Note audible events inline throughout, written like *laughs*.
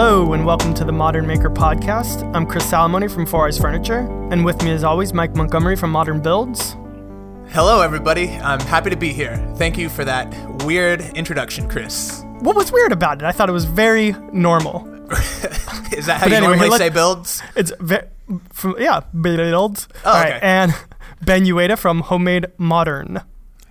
Hello, and welcome to the Modern Maker Podcast. I'm Chris Salamone from Four Eyes Furniture, and with me, as always, Mike Montgomery from Modern Builds. Hello, everybody. I'm happy to be here. Thank you for that weird introduction, Chris. What was weird about it? I thought it was very normal. *laughs* Is that how But you anyway, normally say builds? It's very, from, yeah, builds. Oh, All right, okay. and *laughs* Ben Uyeda from Homemade Modern.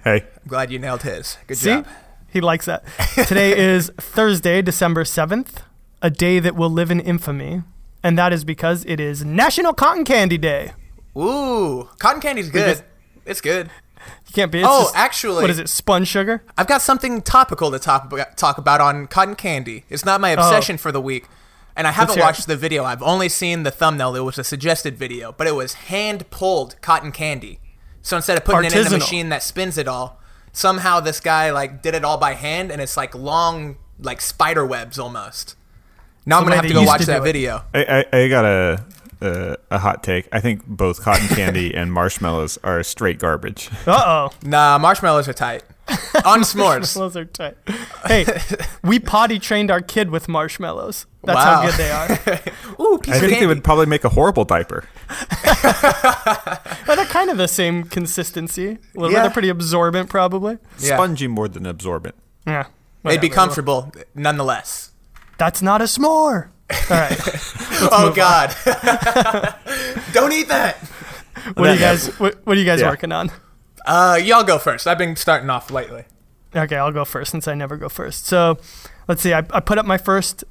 Hey, I'm glad you nailed his. Good See? job. He likes that. Today is *laughs* Thursday, December 7th, a day that will live in infamy. And that is because it is National Cotton Candy Day. Ooh, cotton candy's good. just- It's good. You can't be. It's Oh, just- actually- What is it, sponge sugar? I've got something topical to talk about, talk about on cotton candy. It's not my oh. obsession for the week. And I haven't it. watched the video. I've only seen the thumbnail. It was a suggested video, but it was hand pulled cotton candy. So instead of putting it in Artisanal. the machine that spins it all, somehow this guy like did it all by hand, and it's like long, like spider webs almost. Now I'm gonna have to go watch to that it. video. I, I, I got a, a a hot take. I think both cotton candy *laughs* and marshmallows are straight garbage. Uh oh. Nah, marshmallows are tight. On s'mores. *laughs* marshmallows are tight. Hey, we potty trained our kid with marshmallows. That's Wow. how good they are. *laughs* Ooh, piece I of think candy. they would probably make a horrible diaper. But they're kind of the same consistency. A little bit. Yeah. They're pretty absorbent, probably. Yeah. Spongy more than absorbent. Yeah. They'd be comfortable nonetheless. That's not a s'more. *laughs* All right. oh God! *laughs* Don't eat that. What are you guys? What, what are you guys Yeah. working on? Uh, y'all go first. I've been starting off lately. Okay, I'll go first since I never go first. So, let's see. I, I put up my first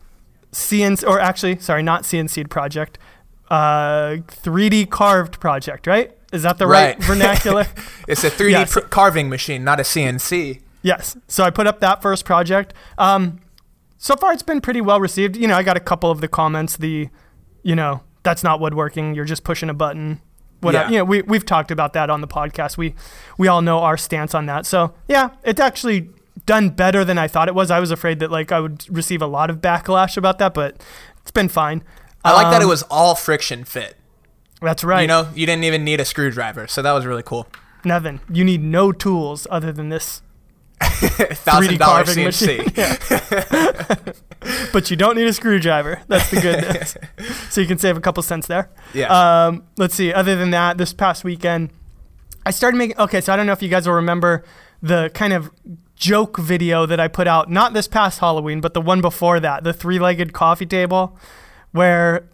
CNC, or actually, sorry, not CNC project, uh, 3D carved project. Right? Is that the right, Right. *laughs* vernacular? It's a 3D Yes. pr- carving machine, not a CNC. Yes. So I put up that first project. Um, so far, it's been pretty well received. You know, I got a couple of the comments. The, you know, that's not woodworking. You're just pushing a button. Whatever. Yeah. You know, we we've talked about that on the podcast. We we all know our stance on that. So yeah, it's actually done better than I thought it was. I was afraid that like I would receive a lot of backlash about that, but it's been fine. I like that it Um, was all friction fit. That's right. You know, you didn't even need a screwdriver, so that was really cool. Nevin, you need no tools other than this Thousand dollar carving CNC. *laughs* but you don't need a screwdriver. That's the good news. *laughs* so you can save a couple cents there. Yeah. Um, let's see. Other than that, this past weekend, I started making. Okay, so I don't know if you guys will remember the kind of joke video that I put out, not this past Halloween, but the one before that, the three-legged coffee table, where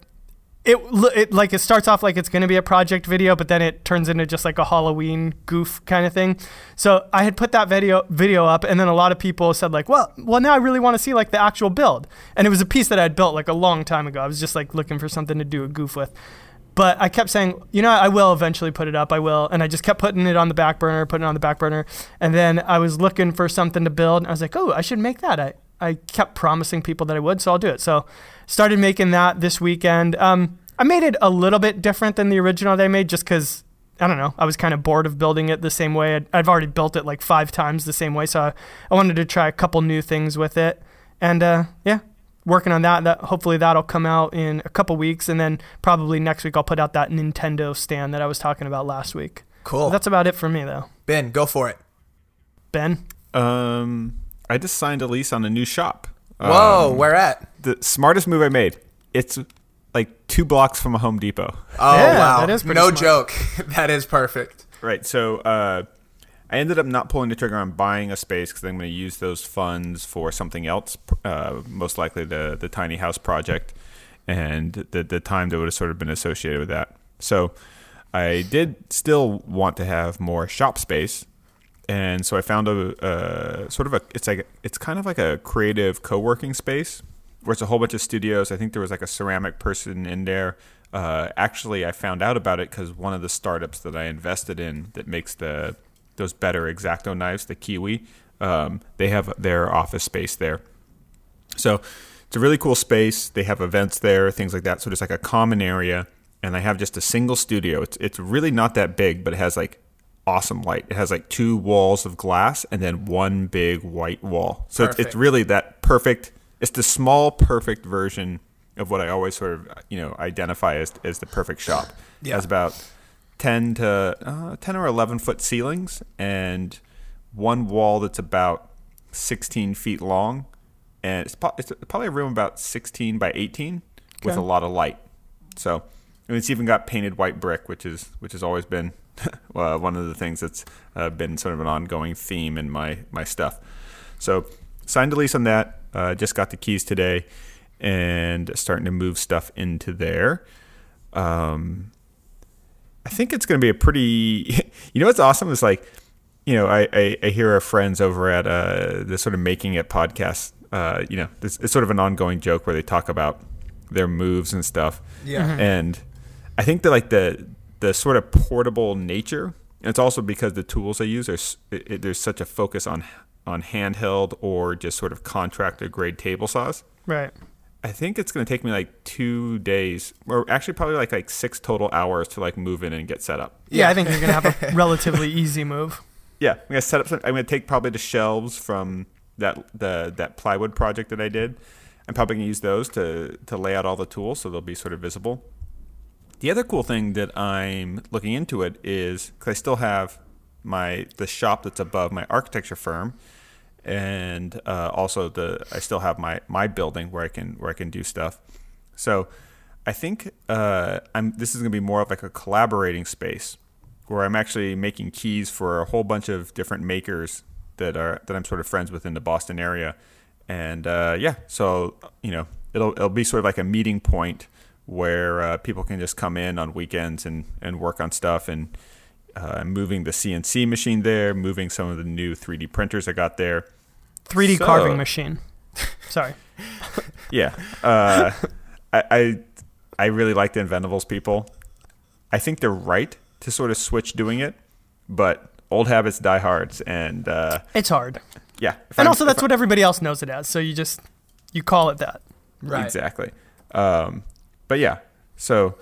it, it like it starts off like it's going to be a project video, but then it turns into just like a Halloween goof kind of thing. So I had put that video video up, and then a lot of people said like, "Well, well, now I really want to see like the actual build." And it was a piece that I had built like a long time ago. I was just like looking for something to do a goof with. But I kept saying, you know, I will eventually put it up. I will, and I just kept putting it on the back burner, putting it on the back burner, and then I was looking for something to build. And I was like, oh, I should make that. I I kept promising people that I would, so I'll do it. So started making that this weekend. Um, I made it a little bit different than the original that I made, just because I don't know. I was kind of bored of building it the same way. I'd, I've already built it like five times the same way, so I, I wanted to try a couple new things with it. And uh, yeah, working on that. That hopefully that'll come out in a couple weeks, and then probably next week I'll put out that Nintendo stand that I was talking about last week. Cool. That's about it for me, though. ben, go for it. Ben, Um, I just signed a lease on a new shop. Whoa, Um, where at? the smartest move I made. It's like two blocks from a Home Depot. Oh Yeah, wow, that is pretty no smart. joke. *laughs* that is perfect. Right. So uh, I ended up not pulling the trigger on buying a space because I'm going to use those funds for something else, uh, most likely the the tiny house project, and the the time that would have sort of been associated with that. So I did still want to have more shop space, and so I found a, sort of a it's like it's kind of like a creative co-working space where it's a whole bunch of studios. I think there was like a ceramic person in there. Uh, actually, I found out about it because one of the startups that I invested in that makes the those better exacto knives, the Kiwi, um, they have their office space there. So it's a really cool space. They have events there, things like that. So it's like a common area, and I have just a single studio. It's it's really not that big, but it has like awesome light. It has like two walls of glass and then one big white wall. So it's, it's really that perfect. It's the small, perfect version of what I always sort of you know identify as as the perfect shop. Yeah. It has about ten to uh, ten or eleven foot ceilings and one wall that's about sixteen feet long and it's, po- it's probably a room about 16 by 18 with a lot of light. So and it's even got painted white brick, which is which has always been *laughs* uh, one of the things that's uh, been sort of an ongoing theme in my my stuff. So signed a lease on that. Uh, just got the keys today, and starting to move stuff into there. Um, I think it's going to be a pretty. *laughs* You know what's awesome is like, you know, I, I, I hear our friends over at uh, the sort of making it podcast. Uh, you know, it's, it's sort of an ongoing joke where they talk about their moves and stuff. Yeah. And I think that like the the sort of portable nature. And it's also because the tools they use are it, there's such a focus on on handheld or just sort of contractor grade table saws. Right. I think it's going to take me like two days, or actually probably like like six total hours to like move in and get set up. Yeah, I think you're gonna have a *laughs* relatively easy move. Yeah, I'm gonna set up. Some, I'm gonna take probably the shelves from that the that plywood project that I did. I'm probably gonna use those to to lay out all the tools so they'll be sort of visible. The other cool thing that I'm looking into it is because I still have my the shop that's above my architecture firm, and uh, also the I still have my my building where I can where I can do stuff. So I think uh, I'm this is gonna be more of like a collaborating space where I'm actually making keys for a whole bunch of different makers that are that I'm sort of friends with in the Boston area, and uh, yeah, so you know it'll it'll be sort of like a meeting point where uh, people can just come in on weekends and and work on stuff and. Uh, I'm moving the CNC machine there, moving some of the new 3D printers I got there. 3D So- carving machine. *laughs* Sorry. *laughs* Yeah, uh, I, I I really like the Inventables people. I think they're right to sort of switch doing it, but old habits die hard, and uh, It's hard. yeah. if And I'm- also that's I- what everybody else knows it as. So you just you call it that. Right. exactly. Um, but yeah, so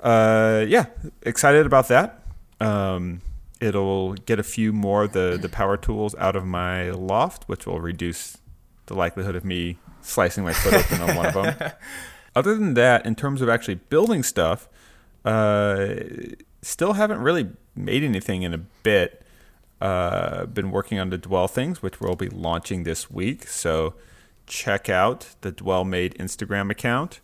uh, yeah, excited about that. Um, it'll get a few more of the the power tools out of my loft, which will reduce the likelihood of me slicing my foot open on one of them. *laughs* Other than that, in terms of actually building stuff, uh, still haven't really made anything in a bit. Uh, been working on the Dwell things, which we'll be launching this week. So check out the Dwell Made Instagram account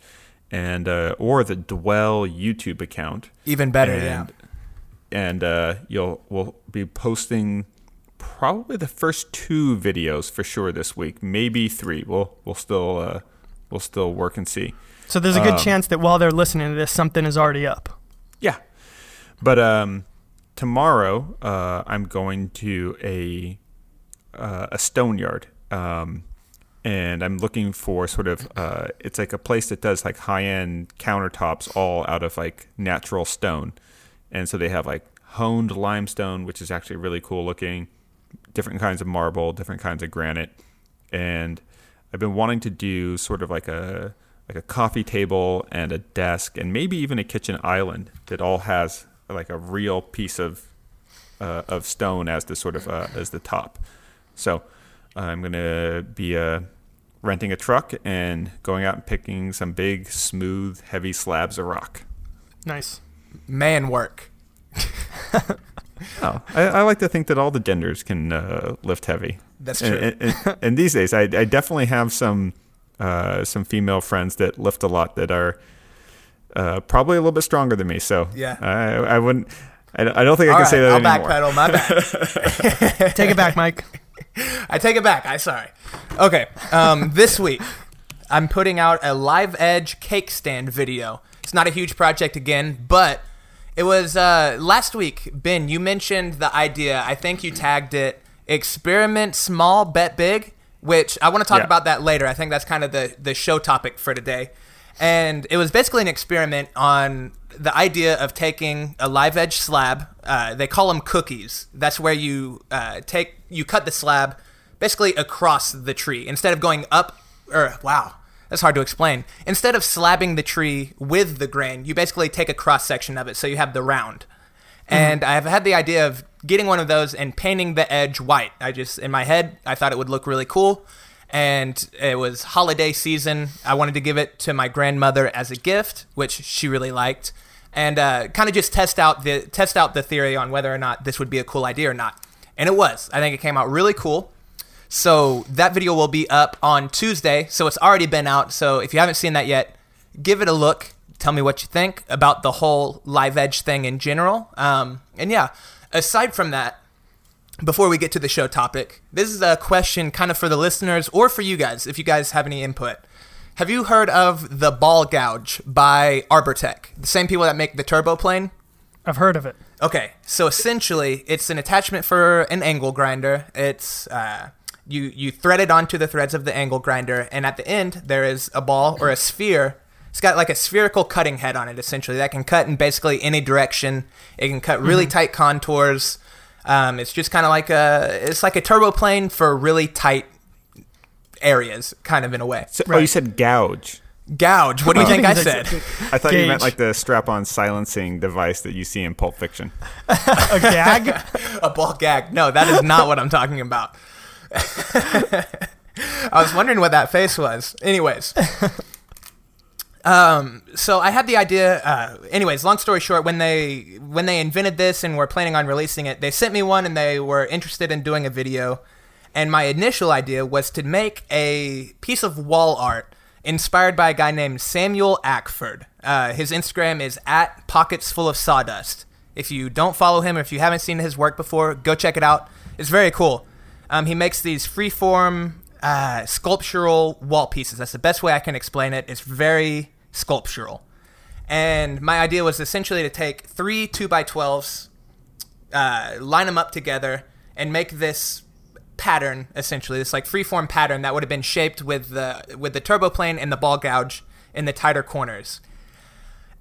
and uh, or the Dwell YouTube account. Even better, and, yeah. And uh, you'll we'll be posting probably the first two videos for sure this week, maybe three. We'll we'll still uh, we'll still work and see. So there's a good Um, chance that while they're listening to this, something is already up. Yeah, but um, tomorrow uh, I'm going to a uh, a stone yard, um, and I'm looking for sort of uh, it's like a place that does like high end countertops all out of like natural stone, and so they have like honed limestone, which is actually really cool looking, different kinds of marble, different kinds of granite, and I've been wanting to do sort of like a like a coffee table and a desk and maybe even a kitchen island that all has like a real piece of uh, of stone as the sort of uh, as the top. So I'm gonna be uh, renting a truck and going out and picking some big, smooth, heavy slabs of rock. Nice. Man work. Oh, I, I like to think that all the genders can uh, lift heavy. That's true. And, and, and these days, I, I definitely have some uh, some female friends that lift a lot that are uh, probably a little bit stronger than me. So Yeah. I, I wouldn't. I, I don't think I All can right, say that I'll anymore. backpedal. My bad. *laughs* Take it back, Mike. *laughs* I take it back. I sorry. Okay. Um, *laughs* this week, I'm putting out a live edge cake stand video. It's not a huge project again, but it was uh, last week. Ben, you mentioned the idea. I think you tagged it "Experiment Small, Bet Big," which I want to talk Yeah. about that later. I think that's kind of the the show topic for today. And it was basically an experiment on the idea of taking a live edge slab. Uh, they call them cookies. That's where you uh, take you cut the slab basically across the tree instead of going up. Or wow, that's hard to explain. Instead of slabbing the tree with the grain, you basically take a cross section of it, so you have the round. And I've had the idea of getting one of those and painting the edge white. I just in my head, I thought it would look really cool and it was holiday season. I wanted to give it to my grandmother as a gift, which she really liked, and uh, kind of just test out the test out the theory on whether or not this would be a cool idea or not. And it was. I think it came out really cool. So that video will be up on Tuesday. So it's already been out. So if you haven't seen that yet, give it a look. Tell me what you think about the whole live edge thing in general. Um, and yeah, aside from that, before we get to the show topic, this is a question kind of for the listeners or for you guys, if you guys have any input. Have you heard of the ball gouge by Arbortech? The same people that make the turbo plane? I've heard of it. Okay, so essentially, it's an attachment for an angle grinder. It's uh, you you thread it onto the threads of the angle grinder, and at the end there is a ball or a sphere. It's got like a spherical cutting head on it, essentially that can cut in basically any direction. It can cut really tight contours. Um, it's just kind of like a it's like a turbo plane for really tight areas, kind of in a way. So, Oh, you said gouge. Gouge. What do you think I *laughs* said? I thought you meant like the strap-on silencing device that you see in Pulp Fiction. *laughs* A gag? a ball gag. No, that is not what I'm talking about. *laughs* I was wondering what that face was. Anyways. Um, so I had the idea. Uh, anyways, long story short, when they when they invented this and were planning on releasing it, they sent me one and they were interested in doing a video. And my initial idea was to make a piece of wall art inspired by a guy named Samuel Ackford. Uh, his Instagram is at pockets full of sawdust. If you don't follow him or if you haven't seen his work before, go check it out. It's very cool. Um, he makes these freeform uh, sculptural wall pieces. That's the best way I can explain it. It's very sculptural. And my idea was essentially to take three 2x12s, uh, line them up together, and make this pattern essentially this like freeform pattern that would have been shaped with the with the turbo plane and the ball gouge in the tighter corners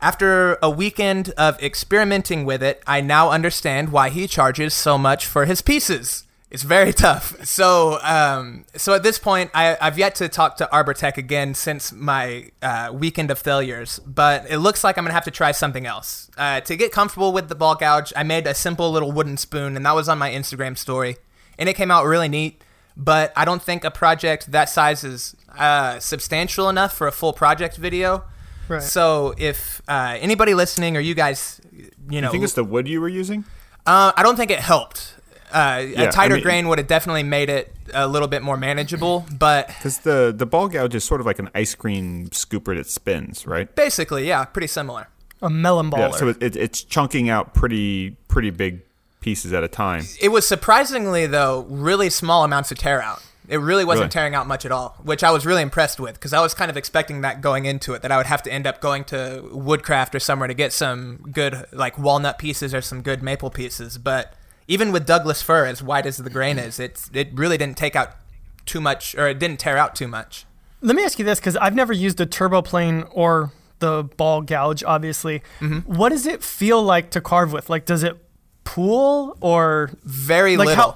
after a weekend of experimenting with it, I now understand why he charges so much for his pieces. It's very *laughs* tough. So, um, so at this point, I, I've yet to talk to Arbortech again since my uh, weekend of failures. But it looks like I'm gonna have to try something else. Uh, to get comfortable with the ball gouge, I made a simple little wooden spoon, and that was on my Instagram story, and it came out really neat. But I don't think a project that size is uh, substantial enough for a full project video. Right. So if uh, anybody listening or you guys, you know, You think it's the wood you were using? uh, I don't think it helped. Uh, Yeah, a tighter I mean- grain would have definitely made it a little bit more manageable, but Because the the ball gouge is sort of like an ice cream scooper that spins, right? basically, yeah, pretty similar. A melon baller. Yeah. So it, it, it's chunking out pretty pretty big pieces at a time. It was surprisingly, though, really small amounts of tear out. It really wasn't Really? tearing out much at all, which I was really impressed with because I was kind of expecting that going into it, that I would have to end up going to Woodcraft or somewhere to get some good, like, walnut pieces or some good maple pieces. But even with Douglas fir, as wide as the grain is, it's, it really didn't take out too much, or it didn't tear out too much. Let me ask you this because I've never used a turbo plane or the ball gouge, obviously. Mm-hmm. What does it feel like to carve with? Like, does it pool or. Very Like little.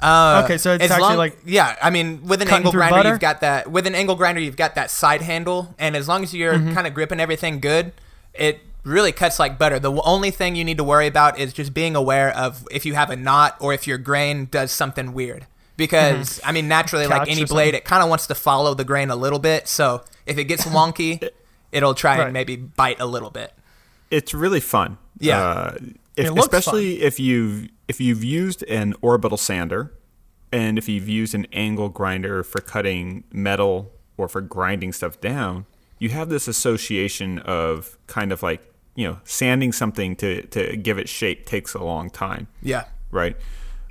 how- Uh, Okay, so it's actually like yeah. I mean, with an angle grinder, butter? you've got that. With an angle grinder, you've got that side handle, and as long as you're Mm-hmm. kind of gripping everything good, it really cuts like butter. The only thing you need to worry about is just being aware of if you have a knot or if your grain does something weird. Because I mean, naturally, like Mm-hmm. Any blade, it kind of wants to follow the grain a little bit. So if it gets wonky, *laughs* it'll try Right. and maybe bite a little bit. It's really fun. Yeah. Uh, if, It looks especially if you've if you've used an orbital sander, and if you've used an angle grinder for cutting metal or for grinding stuff down, you have this association of kind of like you know sanding something to to give it shape takes a long time Yeah. right?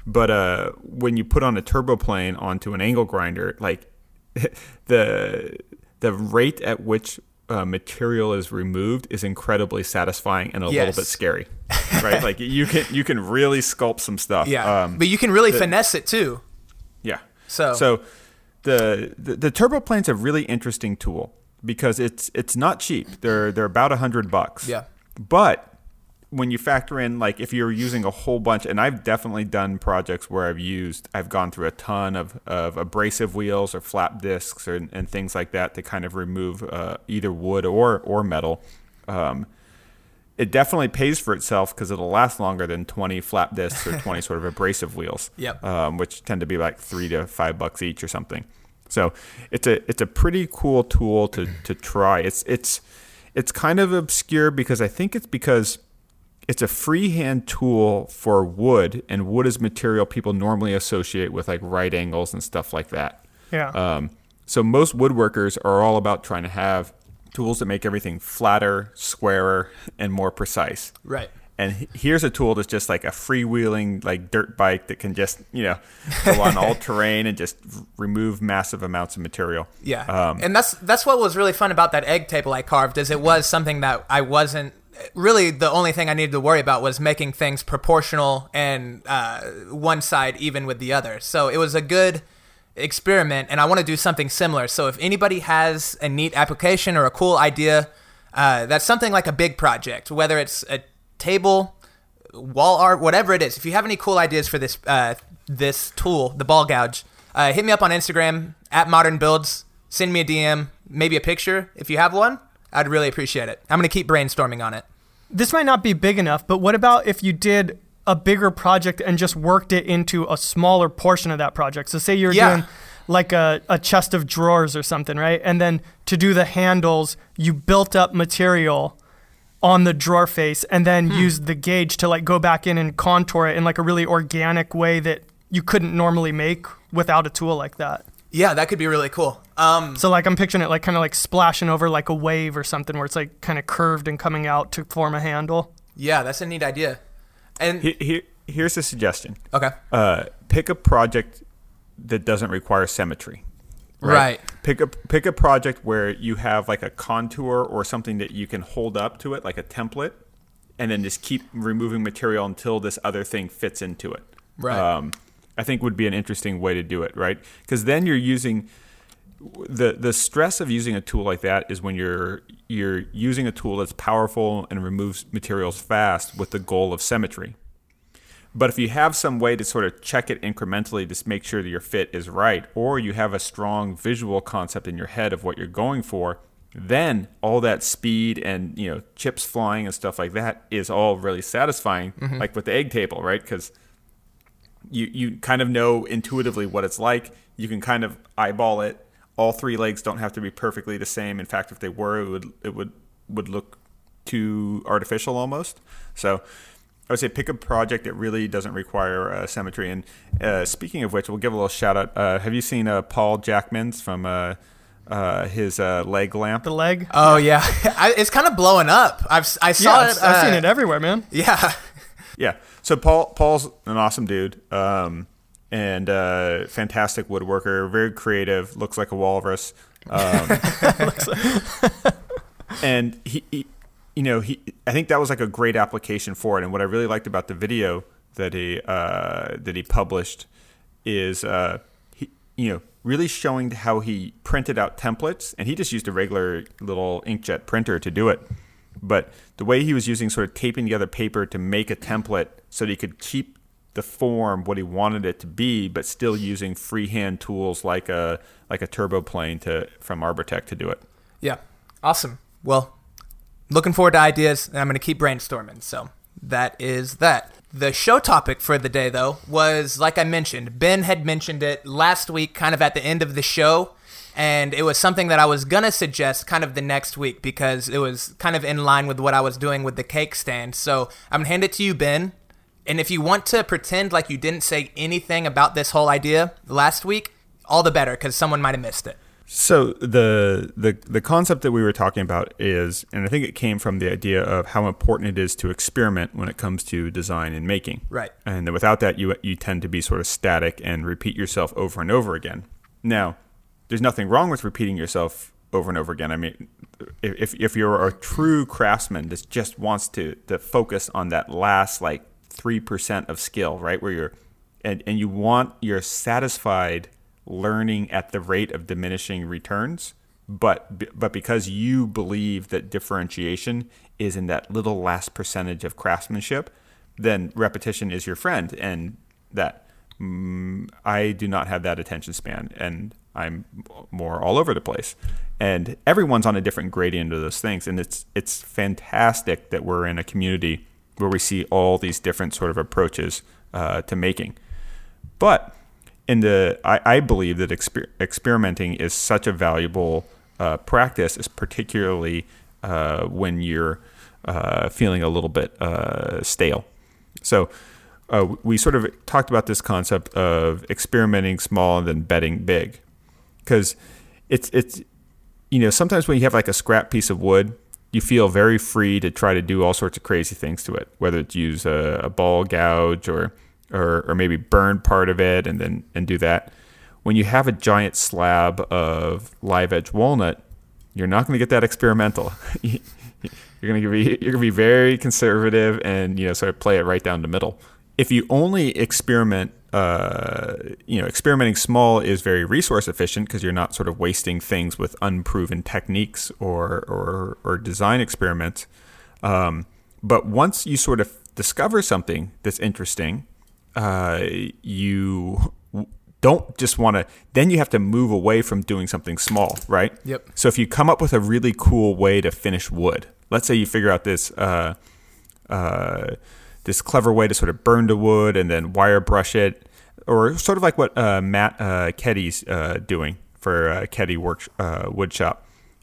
But uh, when you put on a turbo plane onto an angle grinder, like *laughs* the the rate at which uh, material is removed is incredibly satisfying and a little bit scary, *laughs* right? like you can you can really sculpt some stuff. Yeah. Um, but you can really finesse it too. yeah. So- so the, the the turbo plane's a really interesting tool because it's it's not cheap. They're they're about a hundred bucks. Yeah. But when you factor in like if you're using a whole bunch and I've definitely done projects where I've used I've gone through a ton of, of abrasive wheels or flap discs or, and things like that to kind of remove uh, either wood or or metal. Um, it definitely pays for itself because it'll last longer than 20 flap discs or 20 *laughs* sort of abrasive wheels Yep. um, which tend to be like three to five bucks each or something. So it's a it's a pretty cool tool to to try. It's it's it's kind of obscure because I think it's because it's a freehand tool for wood, and wood is material people normally associate with like right angles and stuff like that. Yeah. Um, so most woodworkers are all about trying to have tools that make everything flatter, squarer, and more precise. Right. And here's a tool that's just like a freewheeling like dirt bike that can just you know go on all *laughs* terrain and just remove massive amounts of material. Yeah, Um, and that's that's what was really fun about that egg table I carved is it was something that I wasn't really the only thing I needed to worry about was making things proportional and uh, one side even with the other. So it was a good experiment, and I want to do something similar. So if anybody has a neat application or a cool idea, uh, that's something like a big project, whether it's a table, wall art, whatever it is. If you have any cool ideas for this uh, this tool, the ball gouge, uh, hit me up on Instagram at Modern Builds. Send me a DM, maybe a picture if you have one. I'd really appreciate it. I'm gonna keep brainstorming on it. this might not be big enough, but what about if you did a bigger project and just worked it into a smaller portion of that project? So say you're Yeah. doing like a, a chest of drawers or something, right? And then to do the handles, you built up material on the drawer face and then used the gouge to like go back in and contour it in like a really organic way that you couldn't normally make without a tool like that. Yeah, that could be really cool. Um, So like I'm picturing it like kind of like splashing over like a wave or something where it's like kind of curved and coming out to form a handle. yeah, that's a neat idea. And He- he- here's a suggestion. okay, Uh, pick a project that doesn't require symmetry. Right. Pick a pick a project where you have like a contour or something that you can hold up to it, like a template, and then just keep removing material until this other thing fits into it. Right. Um, I think would be an interesting way to do it, right? Because then you're using the the stress of using a tool like that is when you're you're using a tool that's powerful and removes materials fast with the goal of symmetry. But if you have some way to sort of check it incrementally to make sure that your fit is right, or you have a strong visual concept in your head of what you're going for, then all that speed and you know chips flying and stuff like that is all really satisfying, mm-hmm. like with the egg table, right? Because you you kind of know intuitively what it's like. You can kind of eyeball it. All three legs don't have to be perfectly the same. In fact, if they were, it would it would would look too artificial almost. So I would say pick a project that really doesn't require uh, symmetry. And uh, speaking of which, we'll give a little shout out. Uh, have you seen uh, Paul Jackman's from uh, uh, his uh, leg lamp? The leg. Oh yeah, *laughs* I, it's kind of blowing up. I've s- I saw yeah, it. I've seen it everywhere, man. *laughs* Yeah, Yeah. So Paul Paul's an awesome dude, um, and uh, fantastic woodworker, very creative, looks like a walrus. Um, *laughs* and he, he, you know, he I think that was like a great application for it. And what I really liked about the video that he uh, that he published is uh, he, you know, really showing how he printed out templates, and he just used a regular little inkjet printer to do it. But the way he was using sort of taping together paper to make a template so that he could keep the form what he wanted it to be, but still using freehand tools like a like a turbo plane to from Arbortech to do it. yeah, awesome. Well, looking forward to ideas, and I'm gonna keep brainstorming. So that is that. The show topic for the day, though, was like I mentioned. Ben had mentioned it last week, kind of at the end of the show, and it was something that I was gonna suggest kind of the next week because it was kind of in line with what I was doing with the cake stand. So I'm gonna hand it to you, Ben. And if you want to pretend like you didn't say anything about this whole idea last week, all the better because someone might have missed it. So the the the concept that we were talking about is, and I think it came from the idea of how important it is to experiment when it comes to design and making. Right. And that without that, you you tend to be sort of static and repeat yourself over and over again. Now, there's nothing wrong with repeating yourself over and over again. I mean, if if you're a true craftsman that just wants to to focus on that last like three percent of skill, right, where you're and, and you want you're satisfied learning at the rate of diminishing returns but but because you believe that differentiation is in that little last percentage of craftsmanship then repetition is your friend and that mm, I do not have that attention span and I'm more all over the place. And everyone's on a different gradient of those things and it's it's fantastic that we're in a community where we see all these different sort of approaches uh, to making. But in the, I, I believe that exper- experimenting is such a valuable uh, practice, is particularly uh, when you're uh, feeling a little bit uh, stale. So uh, we sort of talked about this concept of experimenting small and then betting big, because it's it's you know sometimes when you have like a scrap piece of wood, you feel very free to try to do all sorts of crazy things to it, whether it's use a, a ball gouge or, or or maybe burn part of it and then and do that. When you have a giant slab of live edge walnut, you're not going to get that experimental. *laughs* you're going to be you're going to be very conservative and you know sort of play it right down the middle. If you only experiment, uh, you know, experimenting small is very resource efficient because you're not sort of wasting things with unproven techniques or or, or design experiments. Um, but once you sort of discover something that's interesting, uh, you don't just want to then you have to move away from doing something small right Yep. so if you come up with a really cool way to finish wood let's say you figure out this uh, uh, this clever way to sort of burn the wood and then wire brush it or sort of like what uh, matt uh, Keddy's uh, doing for uh, Keddy work uh, woodshop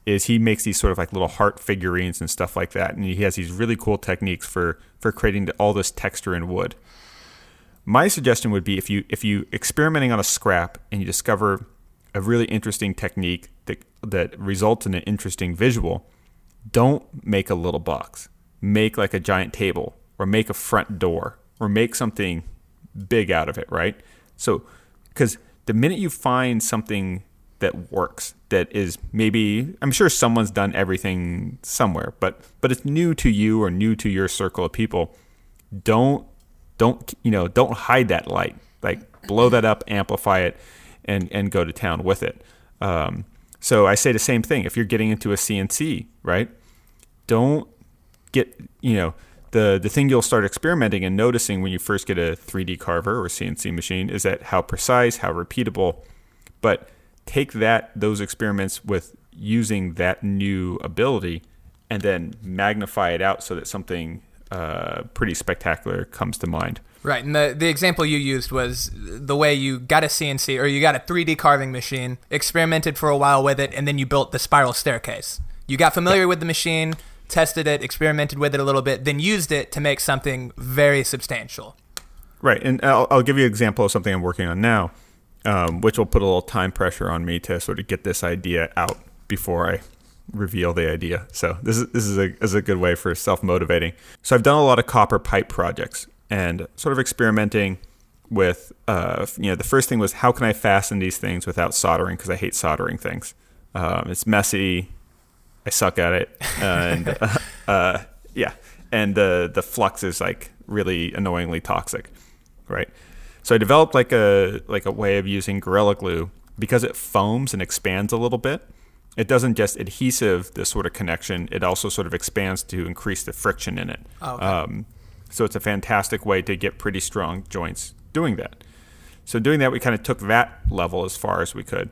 is he makes these sort of like little heart figurines and stuff like that and he has these really cool techniques for for creating all this texture in wood my suggestion would be if you if you experimenting on a scrap and you discover a really interesting technique that that results in an interesting visual, don't make a little box. Make like a giant table or make a front door or make something big out of it, right? So cuz the minute you find something that works that is maybe I'm sure someone's done everything somewhere, but but it's new to you or new to your circle of people, don't don't you know don't hide that light. Like blow that up amplify it and and go to town with it. Um, so i say the same thing. If you're getting into a cnc right don't get you know the the thing you'll start experimenting and noticing when you first get a 3d carver or cnc machine is that how precise how repeatable. But take that those experiments with using that new ability and then magnify it out so that something uh, pretty spectacular comes to mind. Right, and the the example you used was the way you got a CNC or you got a 3D carving machine, experimented for a while with it, and then you built the spiral staircase. You got familiar yeah. with the machine, tested it, experimented with it a little bit, then used it to make something very substantial. Right, and I'll, I'll give you an example of something I'm working on now, um, which will put a little time pressure on me to sort of get this idea out before I reveal the idea. So this is this is a is a good way for self motivating. So I've done a lot of copper pipe projects and sort of experimenting with uh, you know the first thing was how can I fasten these things without soldering because I hate soldering things. Um, it's messy. I suck at it, and *laughs* uh, uh, yeah, and the the flux is like really annoyingly toxic, right? So I developed like a like a way of using Gorilla Glue because it foams and expands a little bit it doesn't just adhesive this sort of connection; it also sort of expands to increase the friction in it. Oh, okay. um, so it's a fantastic way to get pretty strong joints doing that. So doing that, we kind of took that level as far as we could,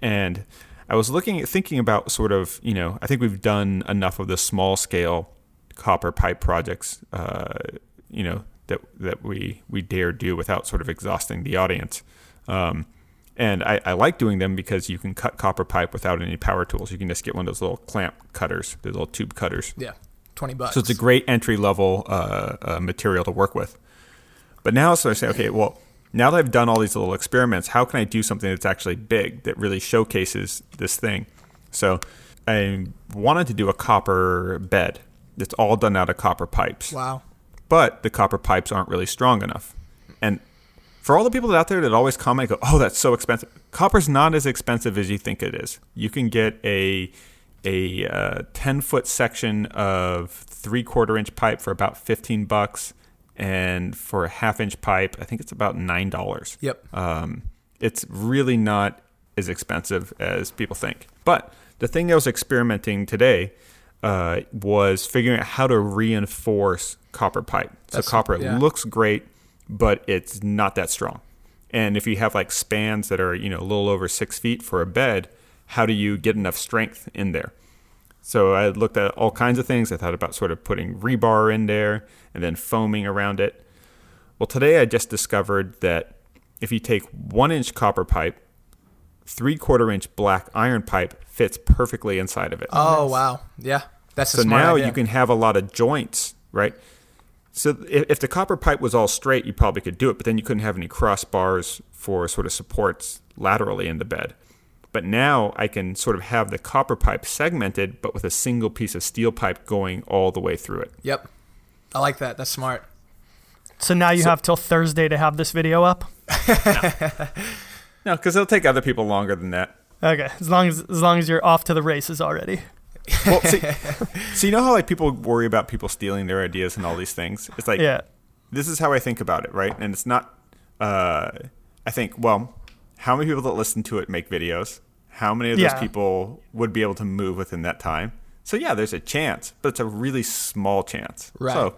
and I was looking at thinking about sort of you know I think we've done enough of the small scale copper pipe projects, uh, you know that that we we dare do without sort of exhausting the audience. Um, and I, I, like doing them because you can cut copper pipe without any power tools. You can just get one of those little clamp cutters, those little tube cutters. Yeah, twenty bucks. So it's a great entry level uh, uh, material to work with. But now, so I say, okay, well, now that I've done all these little experiments, how can I do something that's actually big that really showcases this thing? So I wanted to do a copper bed that's all done out of copper pipes. Wow. But the copper pipes aren't really strong enough. For all the people out there that always comment, go, "Oh, that's so expensive." Copper's not as expensive as you think it is. You can get a a uh, ten foot section of three quarter inch pipe for about fifteen bucks, and for a half inch pipe, I think it's about nine dollars. Yep. Um, it's really not as expensive as people think. But the thing I was experimenting today uh, was figuring out how to reinforce copper pipe. So copper yeah. looks great but it's not that strong. And if you have like spans that are, you know, a little over six feet for a bed, how do you get enough strength in there? So I looked at all kinds of things. I thought about sort of putting rebar in there and then foaming around it. Well, today I just discovered that if you take one inch copper pipe, three quarter inch black iron pipe fits perfectly inside of it. Oh, wow. Yeah. That's a so smart now idea. you can have a lot of joints, right? So if, if the copper pipe was all straight, you probably could do it, but then you couldn't have any crossbars for sort of supports laterally in the bed. But now I can sort of have the copper pipe segmented, but with a single piece of steel pipe going all the way through it. Yep. I like that. That's smart. So now you have till Thursday to have this video up. *laughs* No, because it'll take other people longer than that. Okay, as long as as long as you're off to the races already. Well, see, *laughs* so you know how like people worry about people stealing their ideas and all these things. It's like Yeah. this is how I think about it, right? And it's not. Uh, I think, well, how many people that listen to it make videos? How many of those Yeah. people would be able to move within that time? So yeah, there's a chance, but it's a really small chance. Right. So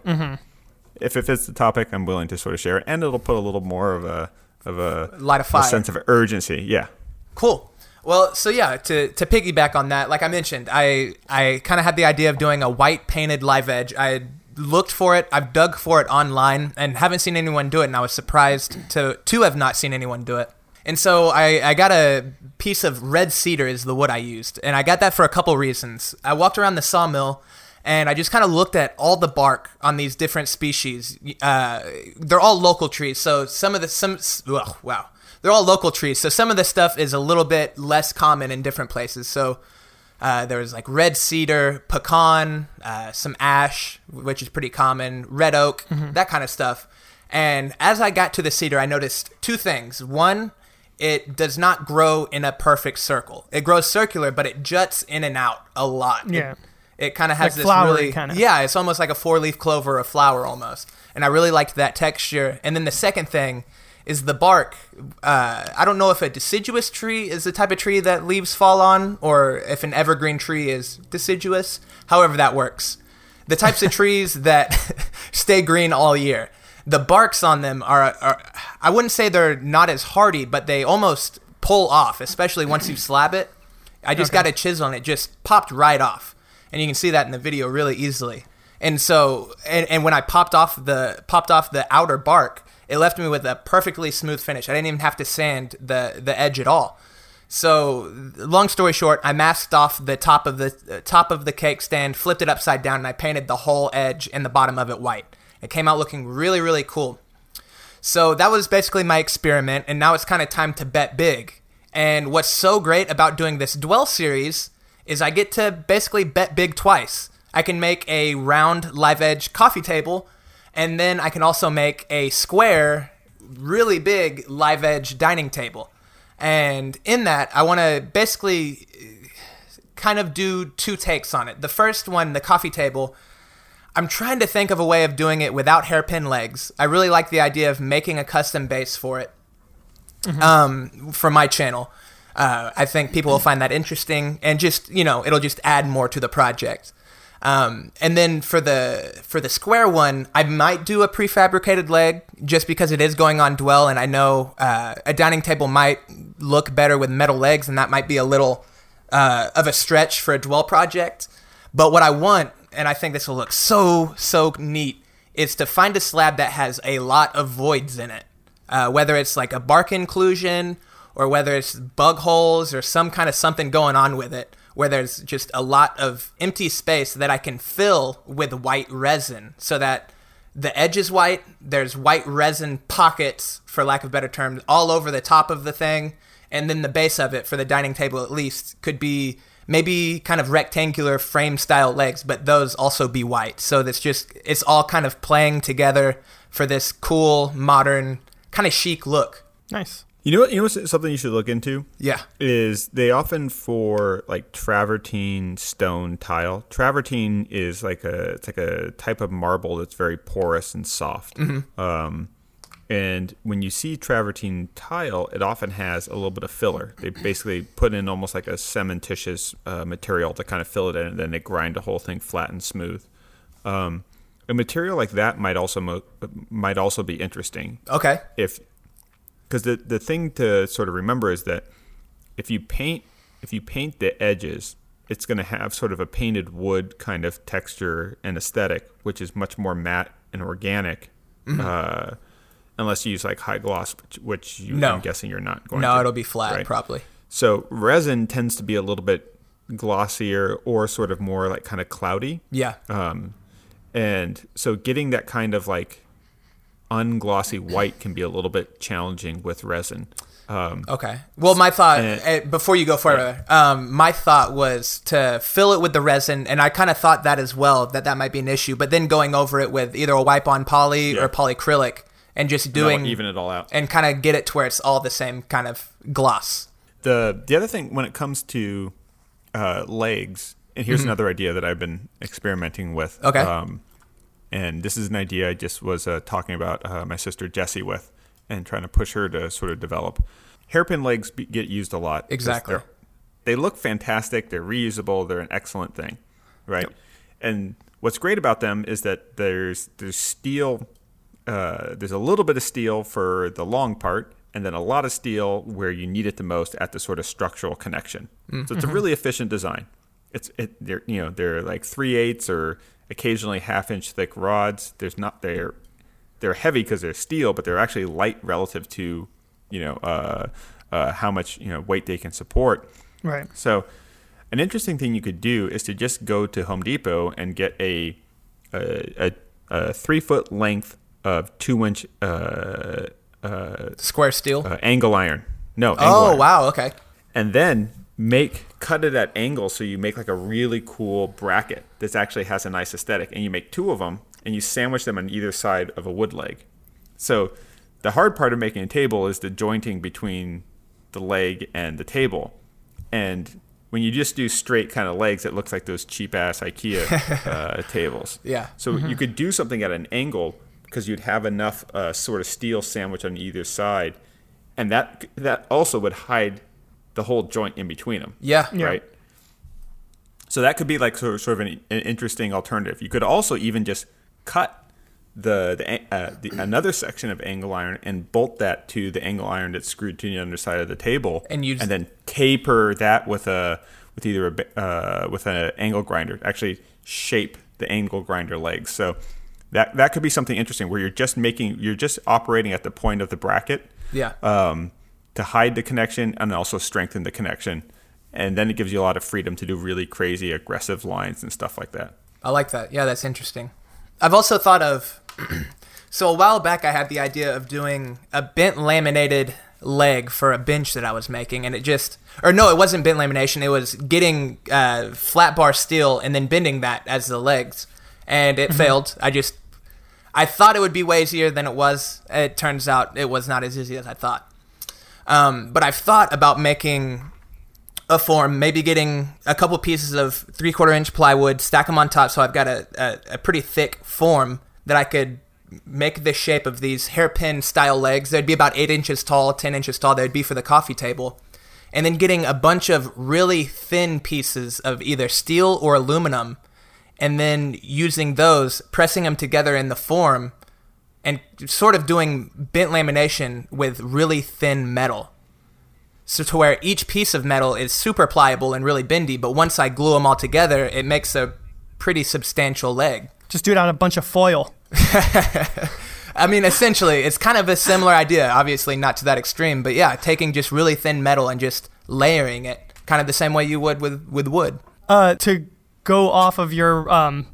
if it fits the topic, I'm willing to sort of share it, and it'll put a little more of a of a, Light of a fire. sense of urgency. Yeah. Cool. Well, so yeah, to, to piggyback on that, like I mentioned, I I kind of had the idea of doing a white painted live edge. I looked for it, I've dug for it online, and haven't seen anyone do it. And I was surprised to to have not seen anyone do it. And so I, I got a piece of red cedar is the wood I used, and I got that for a couple reasons. I walked around the sawmill, and I just kind of looked at all the bark on these different species. Uh, they're all local trees, so some of the some ugh, wow, they're all local trees. So some of this stuff is a little bit less common in different places. So uh, there was like red cedar, pecan, uh, some ash, which is pretty common, red oak, that kind of stuff. And as I got to the cedar, I noticed two things. One, it does not grow in a perfect circle. It grows circular, but it juts in and out a lot. Yeah. It, kind of has Like this really, kinda. yeah, it's almost like a four-leaf clover, a flower almost. And I really liked that texture. And then the second thing is the bark. Uh, I don't know if a deciduous tree is the type of tree that leaves fall on, or if an evergreen tree is deciduous. However, that works. The types of *laughs* trees that *laughs* stay green all year. The barks on them are, are, I wouldn't say they're not as hardy, but they almost pull off, especially once you slab it. I just got a chisel and it just popped right off. And you can see that in the video really easily. And so, and, and when I popped off the popped off the outer bark, it left me with a perfectly smooth finish. I didn't even have to sand the the edge at all. So, long story short, I masked off the top of the uh, top of the cake stand, flipped it upside down, and I painted the whole edge and the bottom of it white. It came out looking really, really cool. So that was basically my experiment, and now it's kind of time to bet big. And what's so great about doing this Dwell series is I get to basically bet big twice. I can make a round live edge coffee table, and then I can also make a square, really big live edge dining table. And in that, I want to basically uh, kind of do two takes on it. The first one, the coffee table, I'm trying to think of a way of doing it without hairpin legs. I really like the idea of making a custom base for it um, for my channel. Uh, I think people will find that interesting, and just you know, it'll just add more to the project. Um, and then for the for the square one, I might do a prefabricated leg just because it is going on dwell, and I know uh, a dining table might look better with metal legs, and that might be a little uh, of a stretch for a dwell project. But what I want, and I think this will look so so neat, is to find a slab that has a lot of voids in it uh, whether it's like a bark inclusion or whether it's bug holes or some kind of something going on with it where there's just a lot of empty space that I can fill with white resin so that the edge is white, there's white resin pockets, for lack of better terms, all over the top of the thing, and then the base of it, for the dining table at least, could be maybe kind of rectangular frame style legs, but those also be white. So that's just, it's all kind of playing together for this cool, modern, kind of chic look. Nice. You know what? You know what's something you should look into Yeah. is they often for like travertine stone tile. Travertine is like a it's like a type of marble that's very porous and soft. Um, and when you see travertine tile, it often has a little bit of filler. They basically put in almost like a cementitious uh, material to kind of fill it in, and then they grind the whole thing flat and smooth. Um, a material like that might also mo- might also be interesting Okay. if because the the thing to sort of remember is that if you paint if you paint the edges it's going to have sort of a painted wood kind of texture and aesthetic which is much more matte and organic uh, unless you use like high gloss which, which you, No. i'm guessing you're not going to. No, to it'll be flat, Right. probably. so resin tends to be a little bit glossier or sort of more like kind of cloudy. Yeah. Um, and so getting that kind of like unglossy white can be a little bit challenging with resin. Um, Okay. Well, my thought And- uh, before you go further, um, my thought was to fill it with the resin, and I kind of thought that as well that that might be an issue. But then going over it with either a wipe-on poly Yeah. or polyacrylic, and just doing doing even it all out. and kind of get it to where it's all the same kind of gloss. the the other thing when it comes to uh, legs, and here's another idea that I've been experimenting with. Mm-hmm. Okay. Um, and this is an idea I just was uh, talking about uh, my sister Jessie with, and trying to push her to sort of develop. Hairpin legs be, get used a lot. Exactly. they're- look fantastic. They're reusable. They're an excellent thing, right? And what's great about them is that there's there's steel. Uh, there's a little bit of steel for the long part, and then a lot of steel where you need it the most at the sort of structural connection. So it's a really efficient design. It's it they're you know they're like three eighths or occasionally half inch thick rods. There's not they're they're heavy because they're steel, but they're actually light relative to you know uh, uh, how much you know weight they can support. Right. So, an interesting thing you could do is to just go to Home Depot and get a a, a, a three foot length of two inch uh, uh, Square steel. uh, angle iron. No, angle oh iron. wow. Okay. And then make cut it at angles so you make like a really cool bracket that actually has a nice aesthetic. And you make two of them and you sandwich them on either side of a wood leg. So the hard part of making a table is the jointing between the leg and the table. And when you just do straight kind of legs, it looks like those cheap ass IKEA *laughs* uh, tables. Yeah. So you could do something at an angle because you'd have enough uh, sort of steel sandwich on either side, and that that also would hide the whole joint in between them. Yeah. Yeah. Right. So that could be like sort of, sort of an, an interesting alternative. You could also even just cut the the, uh, the another section of angle iron and bolt that to the angle iron that's screwed to the underside of the table, And use- and then taper that with a with either a uh, with an angle grinder. Actually, shape the angle grinder legs. So that that could be something interesting where you're just making you're just operating at the point of the bracket Yeah. um, to hide the connection and also strengthen the connection. And then it gives you a lot of freedom to do really crazy, aggressive lines and stuff like that. I like that. Yeah, that's interesting. I've also thought of. *clears throat* so a while back, I had the idea of doing a bent laminated leg for a bench that I was making, and it just. Or no, it wasn't bent lamination. It was getting uh, flat bar steel and then bending that as the legs, and it failed. I just. I thought it would be way easier than it was. It turns out it was not as easy as I thought. Um, but I've thought about making a form, maybe getting a couple pieces of three quarter inch plywood, stack them on top, so I've got a, a, a pretty thick form that I could make the shape of these hairpin style legs. They'd be about eight inches tall, ten inches tall. They'd be for the coffee table, and then getting a bunch of really thin pieces of either steel or aluminum, and then using those, pressing them together in the form, and sort of doing bent lamination with really thin metal so to where each piece of metal is super pliable and really bendy, but once I glue them all together, it makes a pretty substantial leg. Just do it on a bunch of foil. *laughs* I mean, essentially, it's kind of a similar idea. Obviously, not to that extreme, but yeah, taking just really thin metal and just layering it, kind of the same way you would with with wood. Uh, to go off of your um,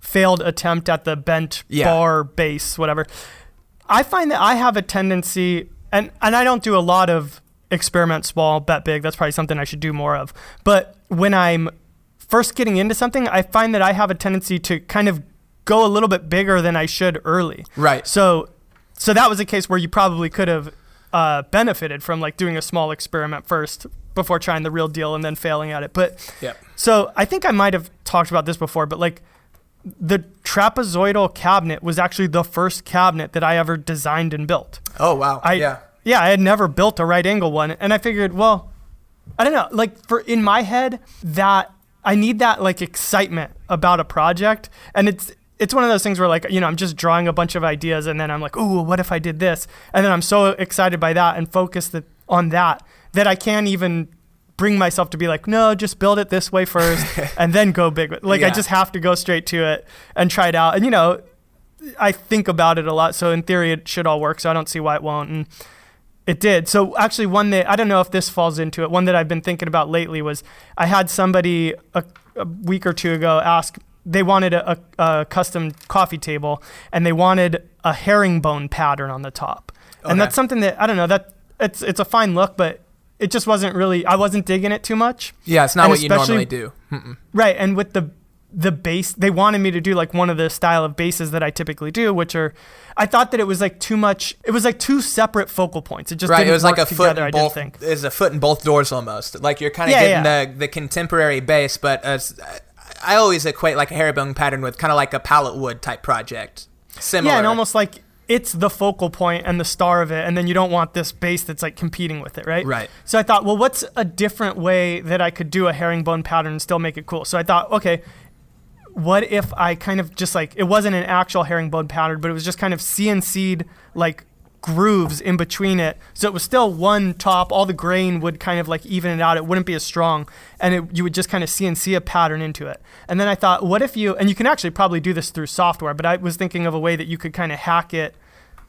failed attempt at the bent Yeah. bar base, whatever. I find that I have a tendency, and and I don't do a lot of experiment small, bet big. That's probably something I should do more of. But when I'm first getting into something, I find that I have a tendency to kind of go a little bit bigger than I should early. Right. So, so that was a case where you probably could have uh, benefited from like doing a small experiment first before trying the real deal and then failing at it. But yeah. so I think I might have talked about this before, but like the trapezoidal cabinet was actually the first cabinet that I ever designed and built. Oh wow. I yeah. yeah, I had never built a right angle one, and I figured, well, I don't know, like for in my head that I need that like excitement about a project, and it's it's one of those things where like you know I'm just drawing a bunch of ideas, and then I'm like, ooh, what if I did this? And then I'm so excited by that and focused on that that I can't even bring myself to be like, no, just build it this way first, *laughs* and then go big. Like I just have to go straight to it and try it out, and you know. I think about it a lot, so in theory it should all work. So I don't see why it won't. And It did. So actually, one that I don't know if this falls into it. One that I've been thinking about lately was I had somebody a, a week or two ago ask. They wanted a, a, a custom coffee table, and they wanted a herringbone pattern on the top. And that's something that I don't know. That it's it's a fine look, but it just wasn't really. I wasn't digging it too much. Yeah, it's not And what you normally do. Mm-mm. Right, and with the the base, they wanted me to do like one of the style of bases that I typically do, which are, I thought that it was like too much. It was like two separate focal points. It just Right, didn't it was like work a foot together. I in both. think. Is a foot in both doors almost. Like you're kind of Yeah, getting yeah. the the contemporary base, but as I always equate like a herringbone pattern with kind of like a pallet wood type project. Similar. Yeah, and almost like it's the focal point and the star of it, and then you don't want this base that's like competing with it, right? Right. So I thought, well, what's a different way that I could do a herringbone pattern and still make it cool? So I thought, okay, what if I kind of just like it wasn't an actual herringbone pattern, but it was just kind of CNC'd like grooves in between it. So it was still one top. All the grain would kind of like even it out. It wouldn't be as strong, and it, you would just kind of CNC a pattern into it. And then I thought, what if you and you can actually probably do this through software, but I was thinking of a way that you could kind of hack it.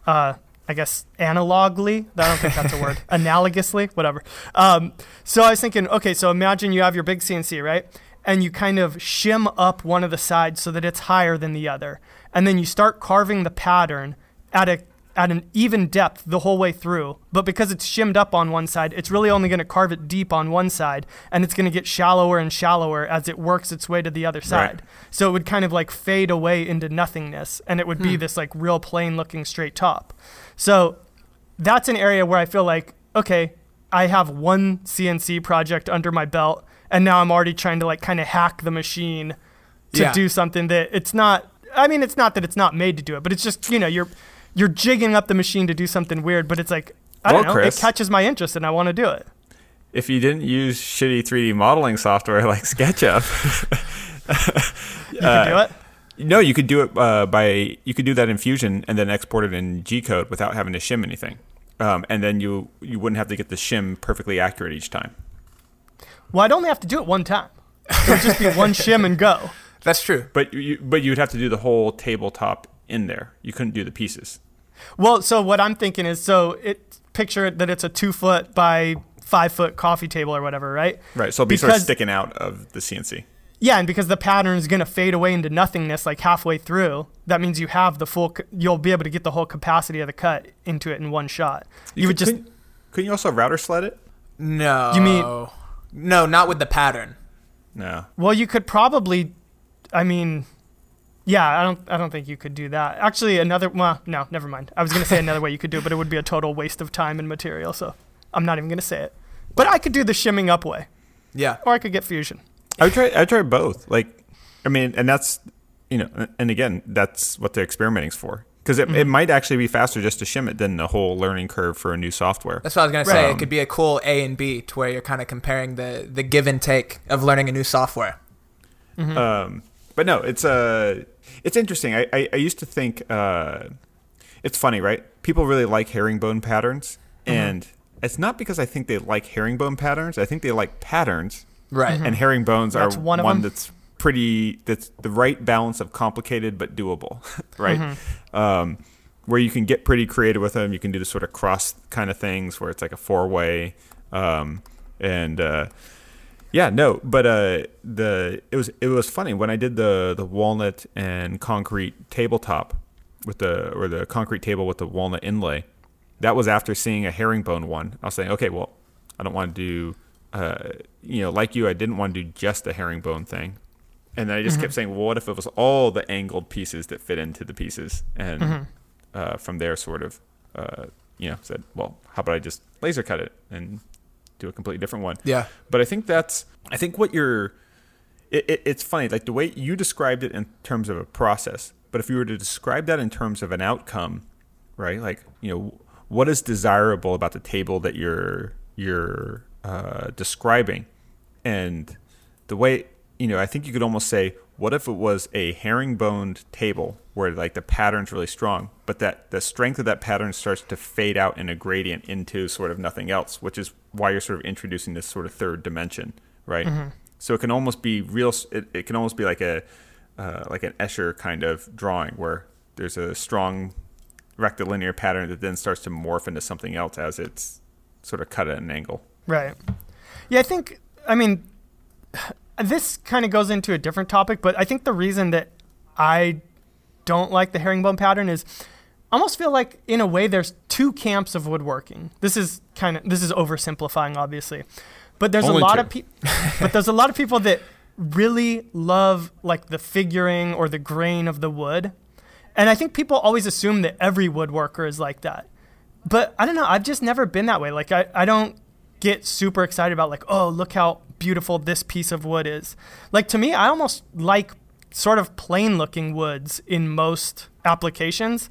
Uh, I guess analogly. I don't think that's a word. *laughs* Analogously, whatever. Um, so I was thinking, okay, so imagine you have your big CNC, right? And you kind of shim up one of the sides so that it's higher than the other, and then you start carving the pattern at a at an even depth the whole way through. But because it's shimmed up on one side, it's really only going to carve it deep on one side, and it's going to get shallower and shallower as it works its way to the other side. So it would kind of like fade away into nothingness, and it would be hmm. this like real plain looking straight top. So that's an area where I feel like, okay, I have one CNC project under my belt, and now I'm already trying to like kind of hack the machine to Yeah. do something that it's not. I mean, it's not that it's not made to do it, but it's just you know you're you're jigging up the machine to do something weird, but it's like I don't know, Chris- it catches my interest and I want to do it. If you didn't use shitty 3D modeling software *laughs* like SketchUp, *laughs* You can do it. no, you could do it uh, by you could do that in Fusion and then export it in G code without having to shim anything, um, and then you you wouldn't have to get the shim perfectly accurate each time. Well, I'd only have to do it one time. It would just be one *laughs* shim and go. That's true. But you but you'd have to do the whole tabletop in there. You couldn't do the pieces. Well, so what I'm thinking is, so it picture that it's a two foot by five foot coffee table or whatever, right? Right. So it'll be sort of sticking out of the CNC. Yeah, and because the pattern is going to fade away into nothingness like halfway through, that means you have the full. You'll be able to get the whole capacity of the cut into it in one shot. You, would could- just couldn't, couldn't you also router sled it? No. You mean- no? Not with the pattern. No. well, you could probably. I mean, yeah, I don't. I don't think you could do that. Actually, another. Well, no, never mind. I was going to say another way you could do it, but it would be a total waste of time and material. So I'm not even going to say it. But I could do the shimming up way, Yeah. or I could get fusion. I would try. I try both. Like, I mean, and that's you know, and again, that's what the experimenting's for. Because it, it might actually be faster just to shim it than the whole learning curve for a new software. That's what I was gonna say. Right. It could be a cool A and B to where you're kind of comparing the the give and take of learning a new software. Um, but no, it's uh, it's interesting. I, I, I used to think uh, it's funny, right? People really like herringbone patterns, and it's not because I think they like herringbone patterns. I think they like patterns, Right. and herringbones That's are one one, that's pretty that's the right balance of complicated but doable, *laughs* right? Um, where you can get pretty creative with them. You can do the sort of cross kind of things where it's like a four way, um, and uh, yeah, no, but uh, the it was it was funny when I did the the walnut and concrete tabletop with the or the concrete table with the walnut inlay. That was after seeing a herringbone one. I was saying, okay, well, I don't want to do, uh, you know, like you, I didn't want to do just the herringbone thing. And then I just kept saying, well, what if it was all the angled pieces that fit into the pieces? And uh, from there, sort of, uh, you know, said, well, how about I just laser cut it and do a completely different one? Yeah. But I think that's I think what you're it, it, it's funny like the way you described it in terms of a process, but if you were to describe that in terms of an outcome, right? Like you know what is desirable about the table that you're you're uh, describing, and the way you know I think you could almost say what if it was a herringboned table where like the pattern's really strong, but that the strength of that pattern starts to fade out in a gradient into sort of nothing else, which is why you're sort of introducing this sort of third dimension, right? So it can almost be real. It, it can almost be like a uh, like an Escher kind of drawing where there's a strong rectilinear pattern that then starts to morph into something else as it's sort of cut at an angle. Right. Yeah, I think, I mean, this kind of goes into a different topic, but I think the reason that I don't like the herringbone pattern is I almost feel like in a way there's two camps of woodworking. This is kind of this is oversimplifying obviously. But there's Only a lot two. of people *laughs* but there's a lot of people that really love like the figuring or the grain of the wood. And I think people always assume that every woodworker is like that. But I don't know, I've just never been that way. Like I, I don't get super excited about like, oh, look how beautiful this piece of wood is. Like to me, I almost like sort of plain looking woods in most applications.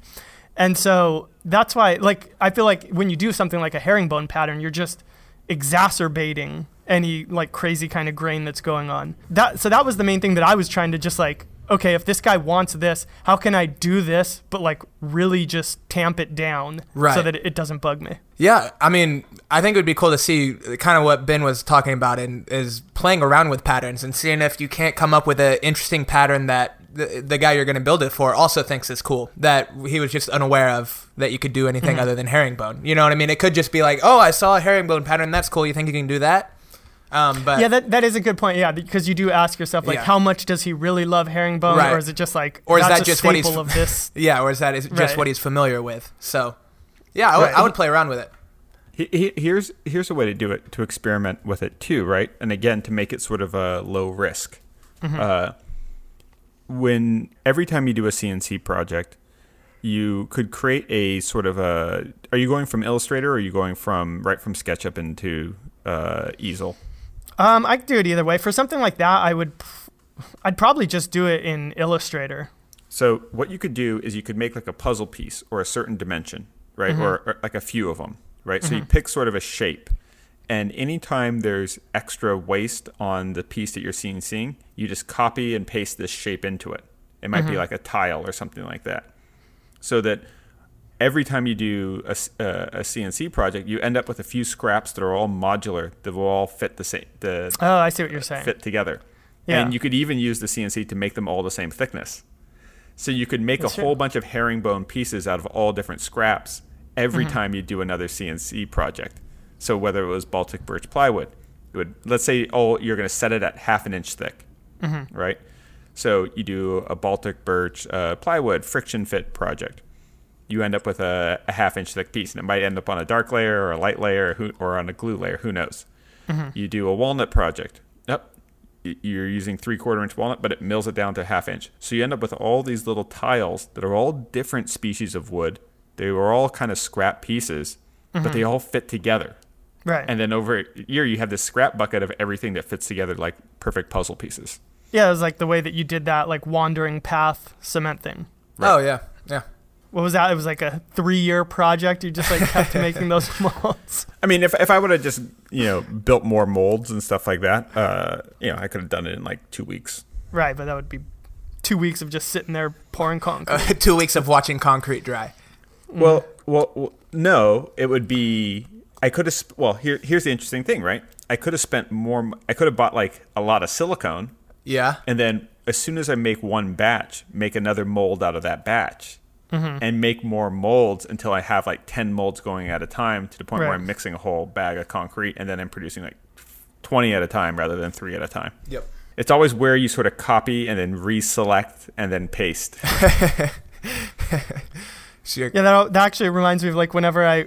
And so that's why like I feel like when you do something like a herringbone pattern, you're just exacerbating any like crazy kind of grain that's going on. That so that was the main thing that I was trying to just like okay, if this guy wants this, how can I do this but like really just tamp it down right. so that it, doesn't bug me. Yeah, I mean, I think it would be cool to see kind of what Ben was talking about and is playing around with patterns and seeing if you can't come up with an interesting pattern that the, the guy you're going to build it for also thinks is cool that he was just unaware of that you could do anything Mm-hmm. other than herringbone. You know what I mean? It could just be like, oh, I saw a herringbone pattern. That's cool. You think you can do that? Um, but Yeah, that, that is a good point. Yeah, because you do ask yourself like, Yeah. how much does he really love herringbone, Right. or is it just like, Or is that just what he's- staple of this? *laughs* yeah, or is that is just Right. what he's familiar with? So, yeah, I would- Right. I would play around with it. He- he- Here's here's a way to do it to experiment with it too, right? And again, to make it sort of a low risk. Uh, when every time you do a CNC project, you could create a sort of a. Are you going from Illustrator or are you going from right from SketchUp into uh, easel? Um, I could do it either way. For something like that, I would, I'd probably just do it in Illustrator. So what you could do is you could make like a puzzle piece or a certain dimension, right? Mm-hmm. Or, or like a few of them, right? So you mm-hmm. pick sort of a shape. And anytime there's extra waste on the piece that you're seeing, seeing, you just copy and paste this shape into it. It might be mm-hmm. like a tile or something like that. So that every time you do a, uh, a CNC project, you end up with a few scraps that are all modular that will all fit the same, the Oh, I see what you're saying. fit together. Yeah. And you could even use the CNC to make them all the same thickness. So you could make That's a whole bunch of herringbone pieces out of all different scraps every Mm-hmm. time you do another CNC project. So whether it was Baltic birch plywood, it would let's say oh you're going to set it at half an inch thick, Mm-hmm. right? So you do a Baltic birch uh, plywood friction fit project. You end up with a, a half inch thick piece, and it might end up on a dark layer or a light layer or, who, or on a glue layer. Who knows? Mm-hmm. You do a walnut project. Yep, you're using three quarter inch walnut, but it mills it down to half inch. So you end up with all these little tiles that are all different species of wood. They were all kind of scrap pieces, but they mm-hmm. all fit together. Right. And then over a year, you have this scrap bucket of everything that fits together like perfect puzzle pieces. yeah, it was like the way that you did that, like wandering path cement thing. Oh yeah, yeah. What was that? It was like a three-year project. You just like kept making those *laughs* molds. I mean, if, if I would have just, you know, built more molds and stuff like that, uh, you know, I could have done it in like two weeks. Right, but that would be two weeks of just sitting there pouring concrete. Two weeks of watching concrete dry. Well, well, well, no, it would be. I could have. Sp- well, here, here's the interesting thing, right? I could have spent more. I could have bought like a lot of silicone, Yeah. and then as soon as I make one batch, make another mold out of that batch, Mm-hmm. and make more molds until I have like ten molds going at a time to the point where I'm mixing a whole bag of concrete, and then I'm producing like twenty at a time rather than three at a time. Yep. It's always where you sort of copy and then reselect and then paste. *laughs* So Yeah, that, that actually reminds me of like whenever I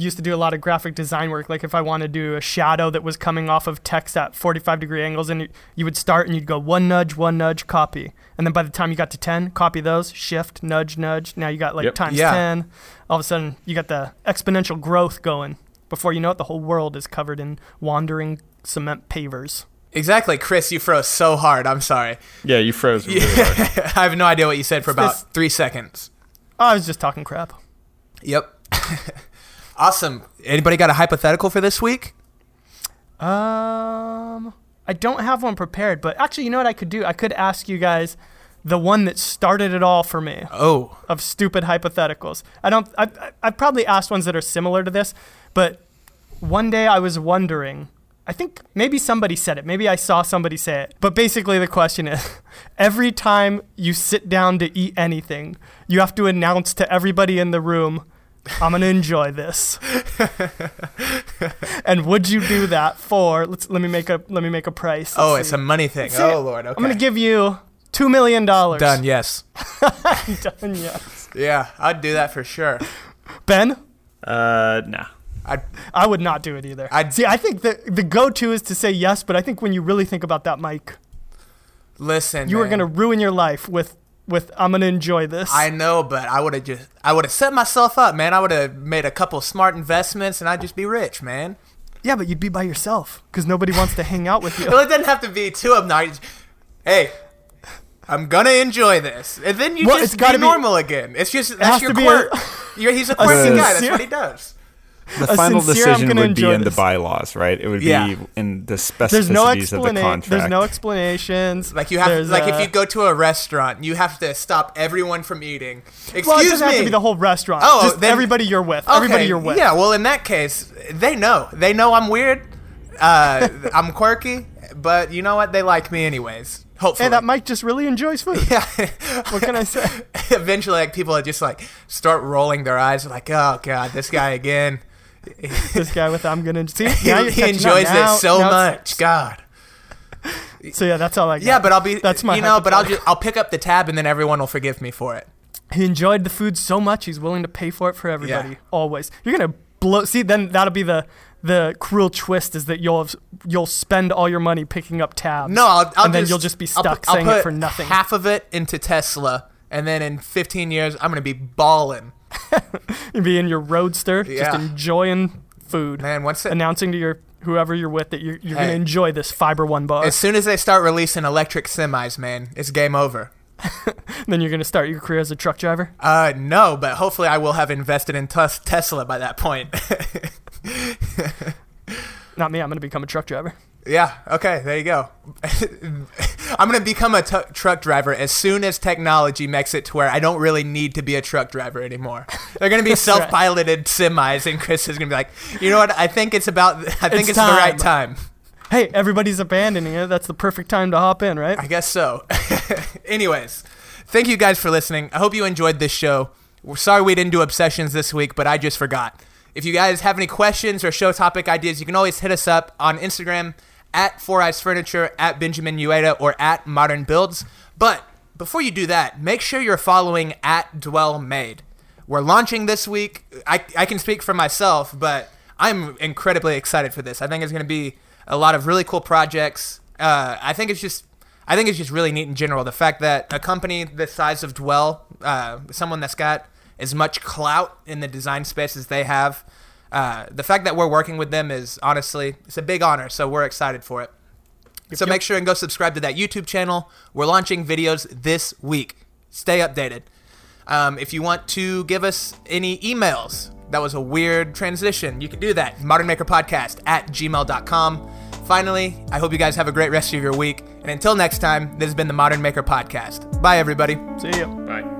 used to do a lot of graphic design work. Like if I want to do a shadow that was coming off of text at 45 degree angles, and you, you would start and you'd go one nudge, one nudge, copy, and then by the time you got to 10, copy those, shift, nudge, nudge. Now you got like Yep. times Yeah. 10. All of a sudden, you got the exponential growth going. Before you know it, the whole world is covered in wandering cement pavers. exactly, Chris. You froze so hard. I'm sorry. yeah, you froze. Really hard. *laughs* I have no idea what you said for about This- three seconds. Oh, I was just talking crap. Yep. *laughs* awesome. Anybody got a hypothetical for this week? Um, I don't have one prepared, but actually, you know what I could do? I could ask you guys the one that started it all for me Oh, of stupid hypotheticals. I don't. I I I've probably asked ones that are similar to this, but one day I was wondering I think maybe somebody said it. Maybe I saw somebody say it. But basically, the question is *laughs* every time you sit down to eat anything, you have to announce to everybody in the room, I'm going to enjoy this. and would you do that for let's let me make a let me make a price. Oh, Let's it's see. a money thing. See, oh lord. Okay. I'm going to give you 2 million dollars. Done. Yes. *laughs* Done, yes. Yeah, I'd do that for sure. Ben, Uh, nah. I'd I would not do it either. I'd- See, I think the the go-to is to say yes, but I think when you really think about that, Mike, listen. you are going to ruin your life with with I'm to enjoy this. I know, but I would have just I would have set myself up, man. I would have made a couple smart investments, and I'd just be rich, man. yeah, but you'd be by yourself because nobody wants to hang out with *laughs* you. Well, it doesn't have to be too obnoxious. Hey, I'm gonna enjoy this, and then you Well, just it's gotta be be- normal again. It's just that's your be a- quirk. You're, he's a quirky *laughs* guy. That's what he does. The final sincere, decision would be enjoy in the bylaws, right? It would Yeah. be in the There's no specificities of the contract. There's no explanations. Like you have, There's, like uh, if you go to a restaurant, you have to stop everyone from eating. Excuse well, it doesn't me. have to be the whole restaurant. Oh, just then- everybody you're with. Okay, Everybody you're with. Yeah, well, in that case, they know. They know I'm weird. Uh, I'm quirky, but you know what? They like me anyways. Hopefully. Hey, that Mike just really enjoys food. yeah. What can I say? *laughs* Eventually, like people are just like start rolling their eyes, like, "Oh God, this guy again." This guy with I'm gonna see. *laughs* he he enjoys Now- it so much. God. *laughs* So yeah, that's all I got. Yeah, but I'll be. That's my You know, but I'll just I'll pick up the tab, and then everyone will forgive me for it. He enjoyed the food so much he's willing to pay for it for everybody. Yeah. Always. You're gonna blow. See, then that'll be the the cruel twist is that you'll have, you'll spend all your money picking up tabs. No, I'll, I'll and then just- you'll just be I'll stuck I'll saying put it for nothing. Half of it into Tesla, and then in 15 years, I'm gonna be balling. *laughs* You'll be in your roadster, just enjoying food, Man, once it, announcing to your whoever you're with that you're, you're gonna enjoy this fiber one bar. as soon as they start releasing electric semis, man, it's game over. *laughs* then you're gonna start your career as a truck driver. Uh, no, but hopefully I will have invested in tes- Tesla by that point. *laughs* Not me. I'm gonna become a truck driver. yeah. Okay. There you go. I'm gonna become a truck driver as soon as technology makes it to where I don't really need to be a truck driver anymore. They're gonna be *laughs* self-piloted semis, and Chris is gonna be like, you know what? I think it's about. I think It's it's, the right time." time. Hey, everybody's abandoning it. That's the perfect time to hop in, right? I guess so. *laughs* Anyways, thank you guys for listening. I hope you enjoyed this show. We're sorry we didn't do obsessions this week, but I just forgot. If you guys have any questions or show topic ideas, you can always hit us up on Instagram at Four Eyes Furniture, at Benjamin Uyeda, or at Modern Builds. But before you do that, make sure you're following at Dwell Made. We're launching this week. I, I can speak for myself, but I'm incredibly excited for this. I think it's going to be a lot of really cool projects. Uh, I think it's just I think it's just really neat in general. The fact that a company the size of Dwell, uh, someone that's got as much clout in the design space as they have, uh, the fact that we're working with them is honestly it's a big honor. So we're excited for it. so yep. make sure and go subscribe to that YouTube channel. We're launching videos this week. Stay updated. Um, if you want to give us any emails, that was a weird transition. You can do that. ModernMakerPodcast at gmail.com. Finally, I hope you guys have a great rest of your week. And until next time, this has been the Modern Maker Podcast. Bye, everybody. See you. Bye.